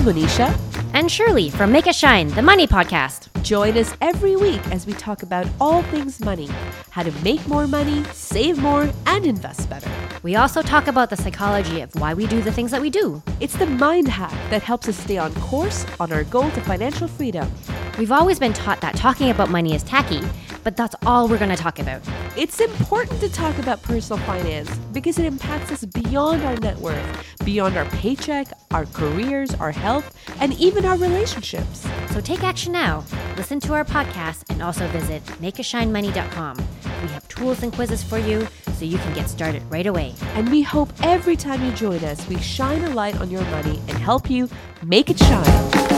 Monisha. And Shirley from Make It Shine, the Money Podcast. Join us every week as we talk about all things money how to make more money, save more, and invest better. We also talk about the psychology of why we do the things that we do. It's the mind hack that helps us stay on course on our goal to financial freedom. We've always been taught that talking about money is tacky, but that's all we're going to talk about. It's important to talk about personal finance because it impacts us beyond our net worth, beyond our paycheck, our careers, our health, and even our relationships. So take action now. Listen to our podcast and also visit makeitshinemoney.com. We have tools and quizzes for you so you can get started right away. And we hope every time you join us, we shine a light on your money and help you make it shine.